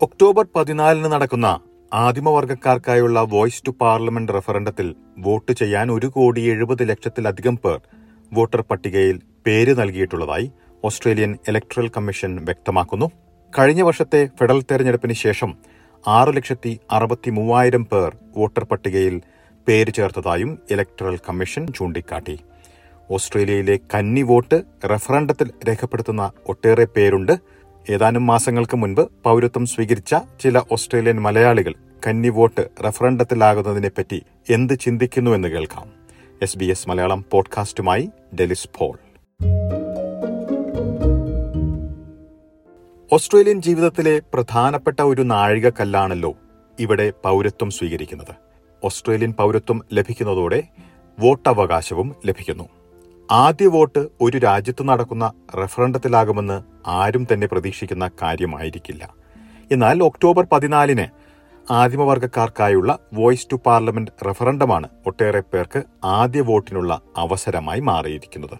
October പതിനാലിന് നടക്കുന്ന ആദിമവർഗക്കാർക്കായുള്ള വോയിസ് ടു പാർലമെന്റ് റഫറണ്ടത്തിൽ വോട്ട് ചെയ്യാൻ ഒരു കോടി എഴുപത് ലക്ഷത്തിലധികം പേർ വോട്ടർ പട്ടികയിൽ പേര് നൽകിയിട്ടുള്ളതായി ഓസ്ട്രേലിയൻ ഇലക്ട്രൽ കമ്മീഷൻ വ്യക്തമാക്കുന്നു. കഴിഞ്ഞ വർഷത്തെ ഫെഡറൽ തെരഞ്ഞെടുപ്പിന് ശേഷം ആറ് ലക്ഷത്തി അറുപത്തി മൂവായിരം പേർ വോട്ടർ പട്ടികയിൽ പേര് ചേർത്തതായും ഇലക്ട്രൽ കമ്മീഷൻ ചൂണ്ടിക്കാട്ടി. ഓസ്ട്രേലിയയിലെ കന്നി വോട്ട് റഫറണ്ടത്തിൽ രേഖപ്പെടുത്തുന്ന ഒട്ടേറെ പേരുണ്ട്. ഏതാനും മാസങ്ങൾക്ക് മുൻപ് പൗരത്വം സ്വീകരിച്ച ചില ഓസ്ട്രേലിയൻ മലയാളികൾ കന്നി വോട്ട് റഫറണ്ടത്തിലാകുന്നതിനെപ്പറ്റി എന്ത് ചിന്തിക്കുന്നുവെന്ന് കേൾക്കാം. എസ് ബി എസ് മലയാളം പോഡ്കാസ്റ്റുമായി ഡെലിസ് പോൾ. ഓസ്ട്രേലിയൻ ജീവിതത്തിലെ പ്രധാനപ്പെട്ട ഒരു നാഴികക്കല്ലാണല്ലോ ഇവിടെ പൗരത്വം സ്വീകരിക്കുന്നത്. ഓസ്ട്രേലിയൻ പൗരത്വം ലഭിക്കുന്നതോടെ വോട്ടവകാശവും ലഭിക്കുന്നു. ആദ്യ വോട്ട് ഒരു രാജ്യത്ത് നടക്കുന്ന റഫറണ്ടത്തിലാകുമെന്ന് ആരും തന്നെ പ്രതീക്ഷിക്കുന്ന കാര്യമായിരിക്കില്ല. എന്നാൽ ഒക്ടോബർ പതിനാലിന് ആദിമവർഗക്കാർക്കായുള്ള വോയിസ് ടു പാർലമെന്റ് റഫറണ്ടമാണ് ഒട്ടേറെ പേർക്ക് ആദ്യ വോട്ടിനുള്ള അവസരമായി മാറിയിരിക്കുന്നത്.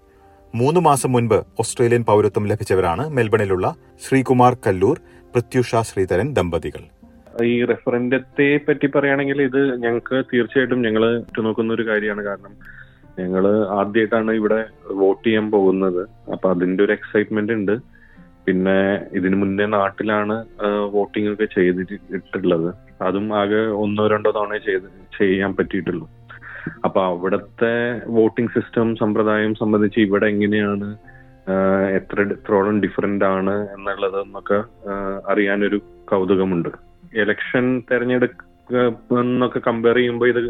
മൂന്ന് മാസം മുൻപ് ഓസ്ട്രേലിയൻ പൌരത്വം ലഭിച്ചവരാണ് മെൽബണിലുള്ള ശ്രീകുമാർ കല്ലൂർ പ്രത്യുഷ ശ്രീധരൻ ദമ്പതികൾ. ഈ റെഫറൻഡത്തെ പറ്റി പറയുകയാണെങ്കിൽ ഇത് ഞങ്ങൾക്ക് തീർച്ചയായിട്ടും ഞങ്ങൾ നോക്കുന്ന ഒരു കാര്യമാണ്. കാരണം ഞങ്ങൾ ആദ്യമായിട്ടാണ് ഇവിടെ വോട്ട് ചെയ്യാൻ പോകുന്നത്. അപ്പൊ അതിന്റെ ഒരു എക്സൈറ്റ്മെന്റ് ഉണ്ട്. പിന്നെ ഇതിനു മുന്നേ നാട്ടിലാണ് വോട്ടിംഗ് ഒക്കെ ചെയ്തിട്ടുള്ളത്. അതും ആകെ ഒന്നോ രണ്ടോ തവണ ചെയ്ത് ചെയ്യാൻ പറ്റിയിട്ടുള്ളൂ. അപ്പൊ അവിടുത്തെ വോട്ടിംഗ് സിസ്റ്റം സമ്പ്രദായം സംബന്ധിച്ച് ഇവിടെ എങ്ങനെയാണ് എത്ര എത്രോളം ഡിഫറെന്റ് ആണ് എന്നുള്ളത് എന്നൊക്കെ അറിയാനൊരു കൗതുകമുണ്ട്. ഇലക്ഷൻ തെരഞ്ഞെടുക്കുന്നൊക്കെ കമ്പയർ ചെയ്യുമ്പോൾ ഇത്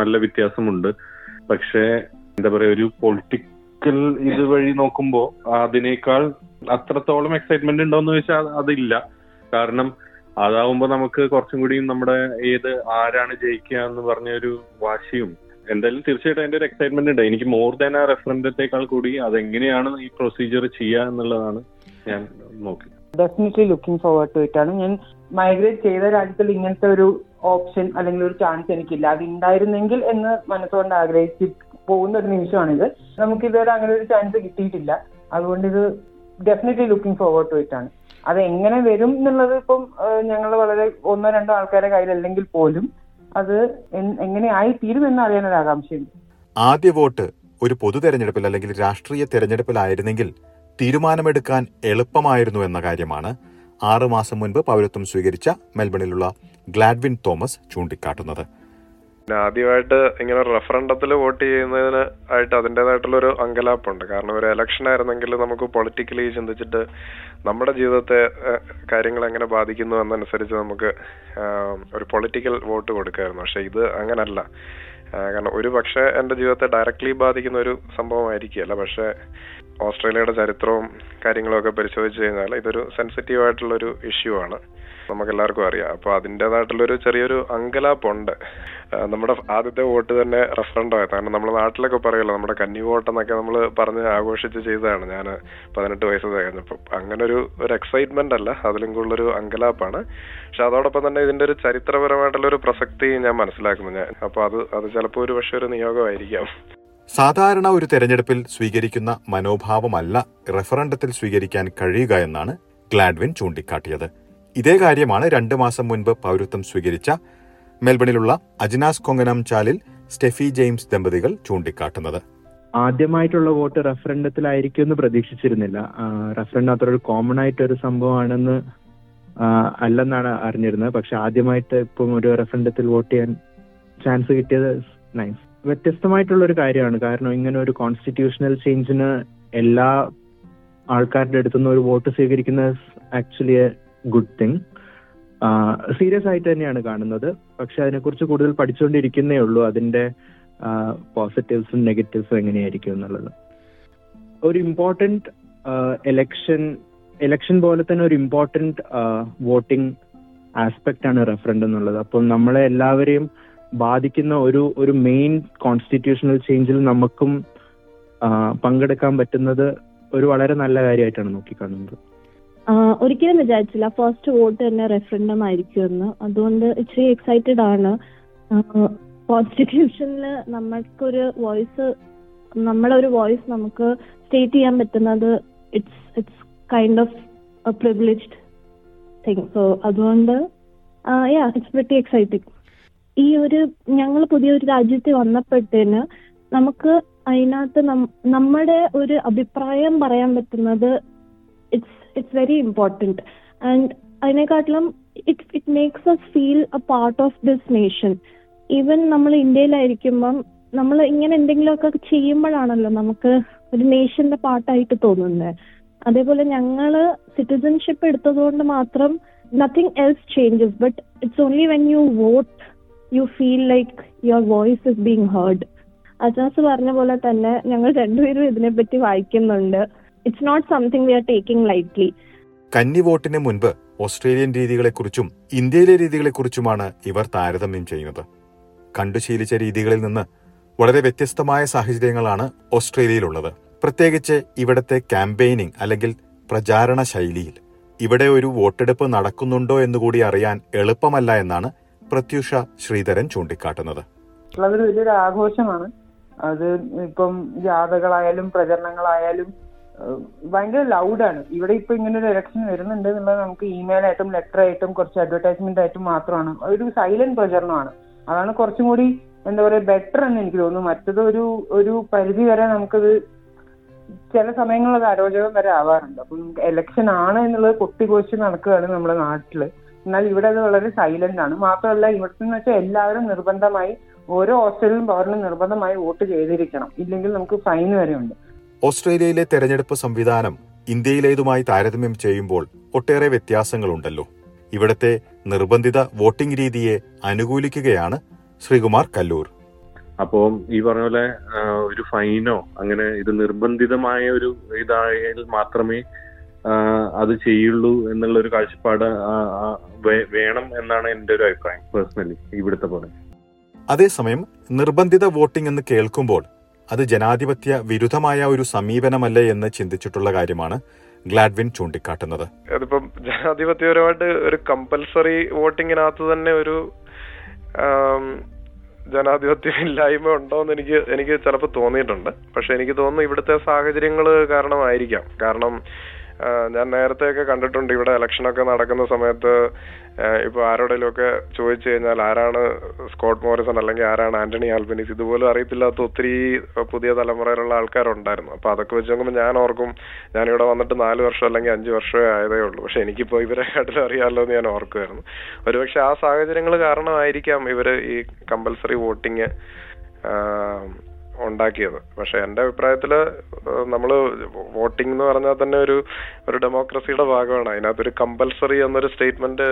നല്ല വ്യത്യാസമുണ്ട്. പക്ഷേ എന്താ പറയാ ഒരു പൊളിറ്റിക്കൽ ഇത് വഴി നോക്കുമ്പോൾ അതിനേക്കാൾ അത്രത്തോളം എക്സൈറ്റ്മെന്റ് ഉണ്ടോന്ന് ചോദിച്ചാൽ അതില്ല. കാരണം അതാവുമ്പോ നമുക്ക് കുറച്ചും കൂടി നമ്മുടെ ഏത് ആരാണ് ജയിക്കുക എന്ന് പറഞ്ഞ ഒരു വാശിയും. എന്തായാലും തീർച്ചയായിട്ടും അതിന്റെ ഒരു എക്സൈറ്റ്മെന്റ് ഉണ്ട്. എനിക്ക് മോർ ദാൻ ആ റെഫറൻഡത്തേക്കാൾ കൂടി അതെങ്ങനെയാണ് ഈ പ്രൊസീജിയർ ചെയ്യുക എന്നുള്ളതാണ് ഞാൻ നോക്കി. Definitely looking forward to it ആണ്. ഞാൻ മൈഗ്രേറ്റ് ചെയ്ത രാജ്യത്തിൽ ഇങ്ങനത്തെ ഒരു ഓപ്ഷൻ അല്ലെങ്കിൽ ഒരു ചാൻസ് എനിക്കില്ല. അത് ഉണ്ടായിരുന്നെങ്കിൽ എന്ന് മനസ്സുകൊണ്ട് ആഗ്രഹിച്ച് പോകുന്ന ഒരു നിമിഷമാണിത്. നമുക്ക് ഇതുവരെ അങ്ങനെ ഒരു ചാൻസ് കിട്ടിയിട്ടില്ല. അതുകൊണ്ട് ഇത് definitely looking forward to it ആണ്. അത് എങ്ങനെ വരും എന്നുള്ളത് ഇപ്പം ഞങ്ങൾ വളരെ ഒന്നോ രണ്ടോ ആൾക്കാരുടെ കയ്യിലല്ലെങ്കിൽ പോലും അത് എങ്ങനെ ആയി തീരുമെന്ന് അറിയാനൊരു ആകാംക്ഷയുണ്ട്. ആദ്യ വോട്ട് ഒരു പൊതു തെരഞ്ഞെടുപ്പിൽ അല്ലെങ്കിൽ രാഷ്ട്രീയ തെരഞ്ഞെടുപ്പിലായിരുന്നെങ്കിൽ തീരുമാനമെടുക്കാൻ എളുപ്പമായിരുന്നു എന്ന കാര്യമാണ് ആറുമാസം മുൻപ് പൗരത്വം സ്വീകരിച്ച മെൽബണിലുള്ള ഗ്ലാഡ്വിൻ തോമസ് ചൂണ്ടിക്കാട്ടുന്നത്. ആദ്യമായിട്ട് ഇങ്ങനെ റഫറണ്ടത്തിൽ വോട്ട് ചെയ്യുന്നതിന് ആയിട്ട് അതിന്റെതായിട്ടുള്ള ഒരു അങ്കലാപ്പുണ്ട്. കാരണം ഒരു ഇലക്ഷൻ ആയിരുന്നെങ്കിൽ നമുക്ക് പൊളിറ്റിക്കലി ചിന്തിച്ചിട്ട് നമ്മുടെ ജീവിതത്തെ കാര്യങ്ങൾ എങ്ങനെ ബാധിക്കുന്നു എന്നനുസരിച്ച് നമുക്ക് ഒരു പൊളിറ്റിക്കൽ വോട്ട് കൊടുക്കായിരുന്നു. പക്ഷെ ഇത് അങ്ങനല്ല. കാരണം ഒരു പക്ഷേ എന്റെ ജീവിതത്തെ ഡയറക്ട്ലി ബാധിക്കുന്ന ഒരു സംഭവമായിരിക്കുകയല്ല. പക്ഷേ ഓസ്ട്രേലിയയുടെ ചരിത്രവും കാര്യങ്ങളൊക്കെ പരിശോധിച്ച് കഴിഞ്ഞാൽ ഇതൊരു സെൻസിറ്റീവ് ആയിട്ടുള്ള ഒരു ഇഷ്യൂ ആണ്. നമുക്ക് എല്ലാവർക്കും അറിയാം. അപ്പോൾ അതിന്റെതായിട്ടുള്ളൊരു ചെറിയൊരു അങ്കലാപ്പുണ്ട്. നമ്മുടെ ആദ്യത്തെ വോട്ട് തന്നെ റെഫറൻഡായത് കാരണം നമ്മുടെ നാട്ടിലൊക്കെ പറയുമല്ലോ നമ്മുടെ കന്നി വോട്ട് എന്നൊക്കെ നമ്മൾ പറഞ്ഞ് ആഘോഷിച്ച് ചെയ്തതാണ് ഞാൻ പതിനെട്ട് വയസ്സ് കഴിഞ്ഞപ്പോൾ അങ്ങനെ ഒരു ഒരു എക്സൈറ്റ്മെന്റ് അല്ല അതിലും കൂടുതലൊരു അങ്കലാപ്പാണ്. പക്ഷെ അതോടൊപ്പം തന്നെ ഇതിന്റെ ഒരു ചരിത്രപരമായിട്ടുള്ള ഒരു പ്രസക്തി ഞാൻ മനസ്സിലാക്കുന്നു ഞാൻ. അപ്പോൾ അത് അത് ചിലപ്പോൾ ഒരു പക്ഷേ ഒരു നിയോഗമായിരിക്കാം. സാധാരണ ഒരു തെരഞ്ഞെടുപ്പിൽ സ്വീകരിക്കുന്ന മനോഭാവമല്ല റഫറണ്ടത്തിൽ സ്വീകരിക്കാൻ കഴിയുക എന്നാണ് ഗ്ലാഡ്വിൻ ചൂണ്ടിക്കാട്ടിയത്. ഇതേ കാര്യമാണ് രണ്ടു മാസം മുൻപ് പൗരത്വം സ്വീകരിച്ച മെൽബണിലുള്ള അജിനാസ് കൊങ്കനം ചാലിൽ സ്റ്റെഫി ജെയിംസ് ദമ്പതികൾ ചൂണ്ടിക്കാട്ടുന്നത്. ആദ്യമായിട്ടുള്ള വോട്ട് റഫറണ്ടത്തിലായിരിക്കും എന്ന് പ്രതീക്ഷിച്ചിരുന്നില്ല. റഫറണ്ട് അത്ര ഒരു കോമൺ ആയിട്ട് ഒരു സംഭവമാണെന്ന് അല്ലെന്നാണ് അറിഞ്ഞിരുന്നത്. പക്ഷെ ആദ്യമായിട്ട് ഇപ്പം ഒരു റഫറണ്ടത്തിൽ വോട്ട് ചെയ്യാൻ ചാൻസ് കിട്ടിയത് നൈസ്. വ്യത്യസ്തമായിട്ടുള്ള ഒരു കാര്യമാണ്. കാരണം ഇങ്ങനെ ഒരു കോൺസ്റ്റിറ്റ്യൂഷണൽ ചേഞ്ചിന് എല്ലാ ആൾക്കാരുടെ അടുത്തുനിന്ന് ഒരു വോട്ട് സ്വീകരിക്കുന്ന actually a good thing serious ആയിട്ട് തന്നെയാണ് കാണുന്നത്. പക്ഷെ അതിനെക്കുറിച്ച് കൂടുതൽ പഠിച്ചുകൊണ്ടിരിക്കുന്നേ ഉള്ളൂ. അതിന്റെ പോസിറ്റീവ്സും നെഗറ്റീവ്സും എങ്ങനെയായിരിക്കും എന്നുള്ളത്. ഒരു ഇമ്പോർട്ടന്റ് എലക്ഷൻ എലക്ഷൻ പോലെ തന്നെ ഒരു ഇമ്പോർട്ടന്റ് വോട്ടിംഗ് ആസ്പെക്റ്റ് ആണ് റെഫറൻഡ് എന്നുള്ളത്. അപ്പം നമ്മളെ എല്ലാവരെയും ബാധിക്കുന്ന ഒരു ഒരു മെയിൻ കോൺസ്റ്റിറ്റ്യൂഷണൽ ചേഞ്ചിൽ നമുക്കും പങ്കെടുക്കാൻ പറ്റുന്നത് ഒരു വളരെ നല്ല കാര്യമായിട്ടാണ് നോക്കിക്കാണുന്നത്. ഒരിക്കലും വിചാരിച്ചില്ല. ഫസ്റ്റ് വോട്ട് തന്നെ റെഫറൻഡം ആയിരിക്കും എന്ന് അതുകൊണ്ട് ഇച്ചിരി എക്സൈറ്റഡ് ആണ്. കോൺസ്റ്റിറ്റ്യൂഷനിൽ നമ്മൾക്കൊരു വോയിസ് നമ്മളെ ഒരു വോയിസ് നമുക്ക് സ്റ്റേറ്റ് ചെയ്യാൻ പറ്റുന്നത് it's it's kind of privileged thing so അതുകൊണ്ട് യാ ഇറ്റ്സ് വെറ്റി എക്സൈറ്റിംഗ് ഈ ഒരു ഞങ്ങൾ പുതിയൊരു രാജ്യത്ത് വന്നപ്പോഴത്തേന് നമുക്ക് അതിനകത്ത് നമ്മുടെ ഒരു അഭിപ്രായം പറയാൻ പറ്റുന്നത് it's it's very important and അതിനെക്കാട്ടിലും it it makes us feel a part of this nation even നമ്മൾ ഇന്ത്യയിലായിരിക്കുമ്പം നമ്മൾ ഇങ്ങനെ എന്തെങ്കിലുമൊക്കെ ചെയ്യുമ്പോഴാണല്ലോ നമുക്ക് ഒരു നേഷന്റെ പാർട്ടായിട്ട് തോന്നുന്നത്. അതേപോലെ ഞങ്ങൾ സിറ്റിസൺഷിപ്പ് എടുത്തതുകൊണ്ട് മാത്രം nothing else changes but it's only when you vote you feel like your voice is being heard Ajaz പറഞ്ഞ പോലെ തന്നെ ഞങ്ങൾ രണ്ടുപേരും ഇതിനെപ്പറ്റി വായിക്കുന്നുണ്ട്. It's not something we are taking lightly കന്നി വോട്ടിന് മുൻപ് ഓസ്ട്രേലിയൻ രീതികളെക്കുറിച്ചും ഇന്ത്യയിലെ രീതികളെക്കുറിച്ചുമാണ് ഇവർ താരതമ്യം ചെയ്യുന്നത്. കണ്ടുശീലിച്ച രീതികളിൽ നിന്ന് വളരെ വ്യത്യസ്തമായ സാഹചര്യങ്ങളാണ് ഓസ്ട്രേലിയയിലുള്ളത്. പ്രത്യേകിച്ച് ഇവിടത്തെ ക്യാമ്പയിനിങ് അല്ലെങ്കിൽ പ്രചാരണ ശൈലിയിൽ ഇവിടെ ഒരു വോട്ടെടുപ്പ് നടക്കുന്നുണ്ടോ എന്നുകൂടി അറിയാൻ എളുപ്പമല്ല എന്നാണ് പ്രത്യുഷ ശ്രീധരൻ ചൂണ്ടിക്കാട്ടുന്നത്. അതൊരു വലിയൊരു ആഘോഷമാണ്. അത് ഇപ്പം ജാഥകളായാലും പ്രചരണങ്ങളായാലും ഭയങ്കര ലൗഡാണ് ഇവിടെ ഇപ്പൊ ഇങ്ങനെ ഒരു ഇലക്ഷൻ വരുന്നുണ്ട് എന്നുള്ളത് നമുക്ക് ഇമെയിൽ ആയിട്ടും ലെറ്റർ ആയിട്ടും കുറച്ച് അഡ്വർടൈസ്മെന്റ് ആയിട്ടും മാത്രമാണ്. ഒരു സൈലന്റ് പ്രചരണമാണ്. അതാണ് കുറച്ചും കൂടി എന്താ പറയാ ബെറ്റർ എന്ന് എനിക്ക് തോന്നുന്നു. മറ്റത് ഒരു ഒരു പരിധി വരെ നമുക്കത് ചില സമയങ്ങളിൽ അത് അരോചകം വരെ ആവാറുണ്ട്. അപ്പം ഇലക്ഷൻ ആണ് എന്നുള്ളത് കൊട്ടിക്കൊഴിച്ച് നടക്കുകയാണ് നമ്മുടെ നാട്ടിൽ. എന്നാൽ ഇവിടെ അത് വളരെ സൈലന്റ് ആണ്. മാത്രമല്ല ഇവിടുത്തെ എന്ന് വെച്ചാൽ എല്ലാവരും നിർബന്ധമായി ഓരോ ഹോസ്റ്റലിലും പൗരനും നിർബന്ധമായി വോട്ട് ചെയ്തിരിക്കണം. ഇല്ലെങ്കിൽ നമുക്ക് ഫൈൻ വരെ ഉണ്ട്. ഓസ്ട്രേലിയയിലെ തെരഞ്ഞെടുപ്പ് സംവിധാനം ഇന്ത്യയിലേതുമായി താരതമ്യം ചെയ്യുമ്പോൾ ഒട്ടേറെ വ്യത്യാസങ്ങളുണ്ടല്ലോ. ഇവിടത്തെ നിർബന്ധിത വോട്ടിംഗ് രീതിയെ അനുകൂലിക്കുകയാണ് ശ്രീകുമാർ കല്ലൂർ. അപ്പോൾ ഈ പറഞ്ഞ പോലെ ഒരു ഫൈനോ അങ്ങനെ ഇത് നിർബന്ധിതമായ ഒരു ഇതായാൽ മാത്രമേ അത് ചെയ്യുള്ളൂ എന്നുള്ള ഒരു കാഴ്ചപ്പാട് വേണം എന്നാണ് എന്റെ ഒരു അഭിപ്രായം പേഴ്സണലി ഇവിടുത്തെ പോലെ. അതേസമയം നിർബന്ധിത വോട്ടിംഗ് എന്ന് കേൾക്കുമ്പോൾ അത് ജനാധിപത്യ വിരുദ്ധമായ ഒരു സമീപനമല്ലേ എന്ന് ചിന്തിച്ചിട്ടുള്ള കാര്യമാണ് ഗ്ലാഡ്വിൻ ചൂണ്ടിക്കാട്ടുന്നത്. അതിപ്പം ജനാധിപത്യപരമായിട്ട് ഒരു കമ്പൽസറി വോട്ടിങ്ങിനകത്ത് തന്നെ ഒരു ജനാധിപത്യം ഇല്ലായ്മ ഉണ്ടോന്ന് എനിക്ക് എനിക്ക് ചിലപ്പോൾ തോന്നിയിട്ടുണ്ട്. പക്ഷെ എനിക്ക് തോന്നുന്നു ഇവിടുത്തെ സാഹചര്യങ്ങൾ കാരണമായിരിക്കാം. കാരണം ഞാൻ നേരത്തെയൊക്കെ കണ്ടിട്ടുണ്ട് ഇവിടെ ഇലക്ഷനൊക്കെ നടക്കുന്ന സമയത്ത് ഇപ്പൊ ആരോടെങ്കിലും ഒക്കെ ചോദിച്ചു കഴിഞ്ഞാൽ ആരാണ് സ്കോട്ട് മോറിസൺ അല്ലെങ്കിൽ ആരാണ് ആന്റണി ആൽബനീസ്? ഇതുപോലും അറിയത്തില്ലാത്ത ഒത്തിരി പുതിയ തലമുറയിലുള്ള ആൾക്കാരുണ്ടായിരുന്നു. അപ്പൊ അതൊക്കെ വെച്ച് നോക്കുമ്പോൾ ഞാൻ ഓർക്കും ഞാനിവിടെ വന്നിട്ട് നാല് വർഷം അല്ലെങ്കിൽ അഞ്ച് വർഷമേ ആയതേ ഉള്ളൂ. പക്ഷെ എനിക്കിപ്പോ ഇവരെ കാട്ടിൽ അറിയാമല്ലോ എന്ന് ഞാൻ ഓർക്കുമായിരുന്നു ഒരുപക്ഷെ ആ സാഹചര്യങ്ങൾ കാരണമായിരിക്കാം ഇവർ ഈ കമ്പൽസറി വോട്ടിങ് ഉണ്ടാക്കിയത്. പക്ഷെ എന്റെ അഭിപ്രായത്തിൽ നമ്മൾ വോട്ടിംഗ് എന്ന് പറഞ്ഞാൽ തന്നെ ഒരു ഒരു ഡെമോക്രസിയുടെ ഭാഗമാണ്. അതിനകത്തൊരു കമ്പൽസറി എന്നൊരു സ്റ്റേറ്റ്മെന്റ്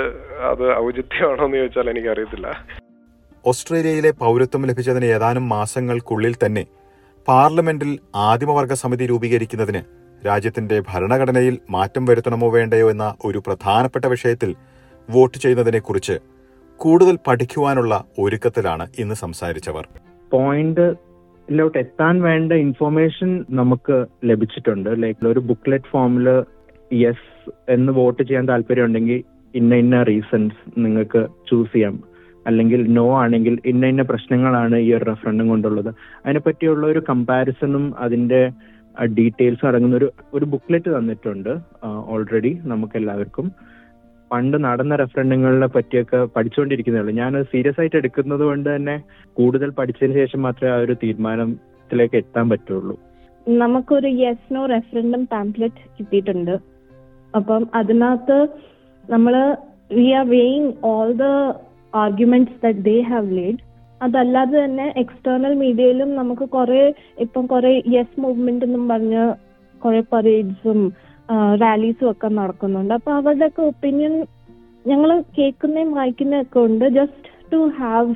അത് ഔചിത്യമാണോ എന്ന് ചോദിച്ചാൽ എനിക്കറിയത്തില്ല. ഓസ്ട്രേലിയയിലെ പൗരത്വം ലഭിച്ചതിന് ഏതാനും മാസങ്ങൾക്കുള്ളിൽ തന്നെ പാർലമെന്റിൽ ആദിമവർഗ സമിതി രൂപീകരിക്കുന്നതിന് രാജ്യത്തിന്റെ ഭരണഘടനയിൽ മാറ്റം വരുത്തണമോ വേണ്ടയോ എന്ന ഒരു പ്രധാനപ്പെട്ട വിഷയത്തിൽ വോട്ട് ചെയ്യുന്നതിനെക്കുറിച്ച് കൂടുതൽ പഠിക്കുവാനുള്ള ഒരുക്കത്തിലാണ് ഇന്ന് സംസാരിച്ചവർ. പോയിന്റിലോട്ട് എത്താൻ വേണ്ട ഇൻഫോർമേഷൻ നമുക്ക് ലഭിച്ചിട്ടുണ്ട്. ലൈക്ക് ഒരു ബുക്ക്ലെറ്റ് ഫോമിൽ യെസ് എന്ന് വോട്ട് ചെയ്യാൻ താല്പര്യം ഉണ്ടെങ്കിൽ ഇന്ന ഇന്ന റീസൺസ് നിങ്ങൾക്ക് ചൂസ് ചെയ്യാം. അല്ലെങ്കിൽ നോ ആണെങ്കിൽ ഇന്ന ഇന്ന പ്രശ്നങ്ങളാണ് ഈ ഒരു റെഫറൻഡം കൊണ്ടുള്ളത്. അതിനെപ്പറ്റിയുള്ള ഒരു കമ്പാരിസണും അതിന്റെ ഡീറ്റെയിൽസും അടങ്ങുന്ന ഒരു ഒരു ബുക്ക്ലെറ്റ് തന്നിട്ടുണ്ട് ഓൾറെഡി നമുക്ക് എല്ലാവർക്കും. പണ്ട് നടന്ന റെഫറൻഡങ്ങളെ പറ്റിയൊക്കെ പഠിച്ചുകൊണ്ടിരിക്കുന്നേ ഉള്ളൂ. ഞാൻ സീരിയസ് ആയിട്ട് എടുക്കുന്നത് കൊണ്ട് തന്നെ കൂടുതൽ പഠിച്ചതിന് ശേഷം മാത്രമേ ആ ഒരു തീരുമാനത്തിലേക്ക് എത്താൻ പറ്റുള്ളൂ. നമുക്കൊരു യെസ് നോ റെഫറൻഡം പാംപ്ലെറ്റ് കിട്ടിയിട്ടുണ്ട്. അപ്പം അതിനകത്ത് നമ്മൾ we are weighing all the arguments that they have lead അതല്ലാതെ തന്നെ എക്സ്റ്റേണൽ മീഡിയയിലും നമുക്ക് കുറെ ഇപ്പം കുറെ യെസ് മൂവ്മെന്റ് എന്നും പറഞ്ഞ് കുറെ പരേഡ്സും റാലീസും ഒക്കെ നടക്കുന്നുണ്ട്. അപ്പൊ അവരുടെയൊക്കെ ഒപ്പീനിയൻ ഞങ്ങൾ കേൾക്കുന്നതും വായിക്കുന്നതും ഒക്കെ ഉണ്ട്. Just to have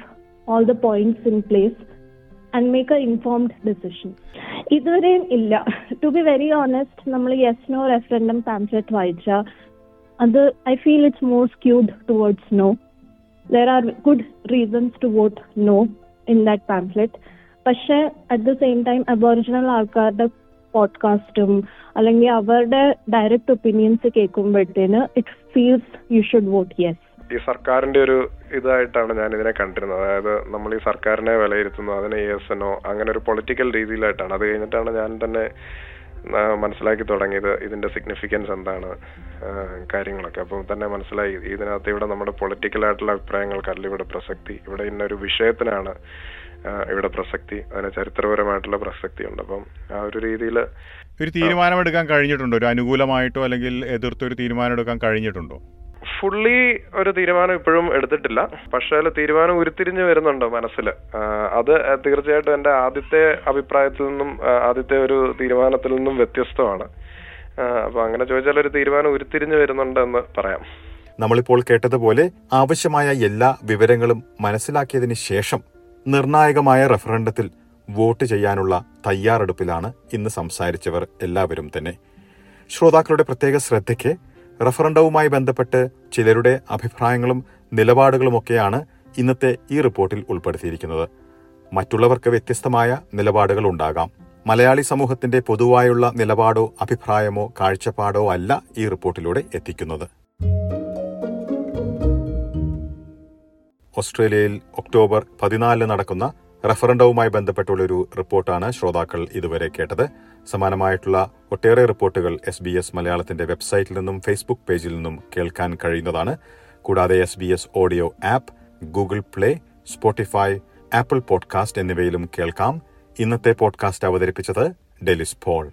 all the points in place and make an informed decision ഇതുവരെയും ഇല്ല. ടു ബി വെരി ഓണസ്റ്റ് നമ്മൾ യെസ് നോ റെഫറൻഡം പാംപ്ലെറ്റ് വായിച്ച അത് I feel it's more skewed towards no there are good reasons to vote no in that pamphlet പക്ഷെ at the same time Aboriginal ആൾക്കാരുടെ പോഡ്കാസ്റ്റും അല്ലെങ്കിൽ അവരുടെ direct opinions കേൾക്കുമ്പോഴത്തേന് it feels you should vote yes ഈ സർക്കാരിന്റെ ഒരു ഇതായിട്ടാണ് ഞാൻ ഇതിനെ കണ്ടിരുന്നത്. അതായത് നമ്മൾ ഈ സർക്കാരിനെ വിലയിരുത്തുന്നു അതിനെ എസ് എന്നോ അങ്ങനെ ഒരു പൊളിറ്റിക്കൽ രീതിയിലായിട്ടാണ്. അത് കഴിഞ്ഞിട്ടാണ് ഞാൻ തന്നെ മനസ്സിലാക്കി തുടങ്ങിയത് ഇതിന്റെ സിഗ്നിഫിക്കൻസ് എന്താണ് കാര്യങ്ങളൊക്കെ. അപ്പോൾ തന്നെ മനസ്സിലായി ഇതിനകത്ത് ഇവിടെ നമ്മുടെ പൊളിറ്റിക്കൽ ആയിട്ടുള്ള അഭിപ്രായങ്ങൾക്കല്ല ഇവിടെ പ്രസക്തി ഇവിടെ ഇന്നൊരു വിഷയത്തിനാണ് ഇവിടെ പ്രസക്തി അതിന് ചരിത്രപരമായിട്ടുള്ള പ്രസക്തി ഉണ്ട്. അപ്പം ആ ഒരു രീതിയിൽ ഒരു തീരുമാനമെടുക്കാൻ കഴിഞ്ഞിട്ടുണ്ടോ? ഒരു അനുകൂലമായിട്ടോ അല്ലെങ്കിൽ എതിർത്തോ ഒരു തീരുമാനം എടുക്കാൻ കഴിഞ്ഞിട്ടുണ്ടോ? ഫുള്ളി ഒരു തീരുമാനം ഇപ്പോഴും എടുത്തിട്ടില്ല. പക്ഷേ അതിൽ തീരുമാനം ഉരുത്തിരിഞ്ഞു വരുന്നുണ്ട് മനസ്സിൽ അത് തീർച്ചയായിട്ടും എന്റെ ആദ്യത്തെ അഭിപ്രായത്തിൽ നിന്നും ആദ്യത്തെ ഒരു തീരുമാനത്തിൽ നിന്നും വ്യത്യസ്തമാണ്. അപ്പൊ അങ്ങനെ ചോദിച്ചാൽ ഒരു തീരുമാനം ഉരുത്തിരിഞ്ഞു വരുന്നുണ്ട് എന്ന് പറയാം. നമ്മളിപ്പോൾ കേട്ടതുപോലെ ആവശ്യമായ എല്ലാ വിവരങ്ങളും മനസ്സിലാക്കിയതിന് ശേഷം നിർണായകമായ റഫറണ്ടത്തിൽ വോട്ട് ചെയ്യാനുള്ള തയ്യാറെടുപ്പിലാണ് ഇന്ന് സംസാരിച്ചവർ എല്ലാവരും തന്നെ. ശ്രോതാക്കളുടെ പ്രത്യേക ശ്രദ്ധയ്ക്ക് റഫറണ്ടവുമായി ബന്ധപ്പെട്ട് ചിലരുടെ അഭിപ്രായങ്ങളും നിലപാടുകളുമൊക്കെയാണ് ഇന്നത്തെ ഈ റിപ്പോർട്ടിൽ ഉൾപ്പെടുത്തിയിരിക്കുന്നത്. മറ്റുള്ളവർക്ക് വ്യത്യസ്തമായ നിലപാടുകൾ ഉണ്ടാകാം. മലയാളി സമൂഹത്തിന്റെ പൊതുവായുള്ള നിലപാടോ അഭിപ്രായമോ കാഴ്ചപ്പാടോ അല്ല ഈ റിപ്പോർട്ടിലൂടെ എത്തിക്കുന്നത്. ഓസ്ട്രേലിയയിൽ ഒക്ടോബർ പതിനാലിന് നടക്കുന്ന റഫറണ്ടവുമായി ബന്ധപ്പെട്ടുള്ള ഒരു റിപ്പോർട്ടാണ് ശ്രോതാക്കൾ ഇതുവരെ കേട്ടത്. സമാനമായിട്ടുള്ള ഒട്ടേറെ റിപ്പോർട്ടുകൾ എസ് ബി എസ് മലയാളത്തിന്റെ വെബ്സൈറ്റിൽ നിന്നും ഫേസ്ബുക്ക് പേജിൽ നിന്നും കേൾക്കാൻ കഴിയുന്നതാണ്. കൂടാതെ S B S audio app Google Play Spotify Apple podcast എന്നിവയിലും കേൾക്കാം. ഇന്നത്തെ പോഡ്കാസ്റ്റ് അവതരിപ്പിച്ചത് ഡെലിസ് പോൾ.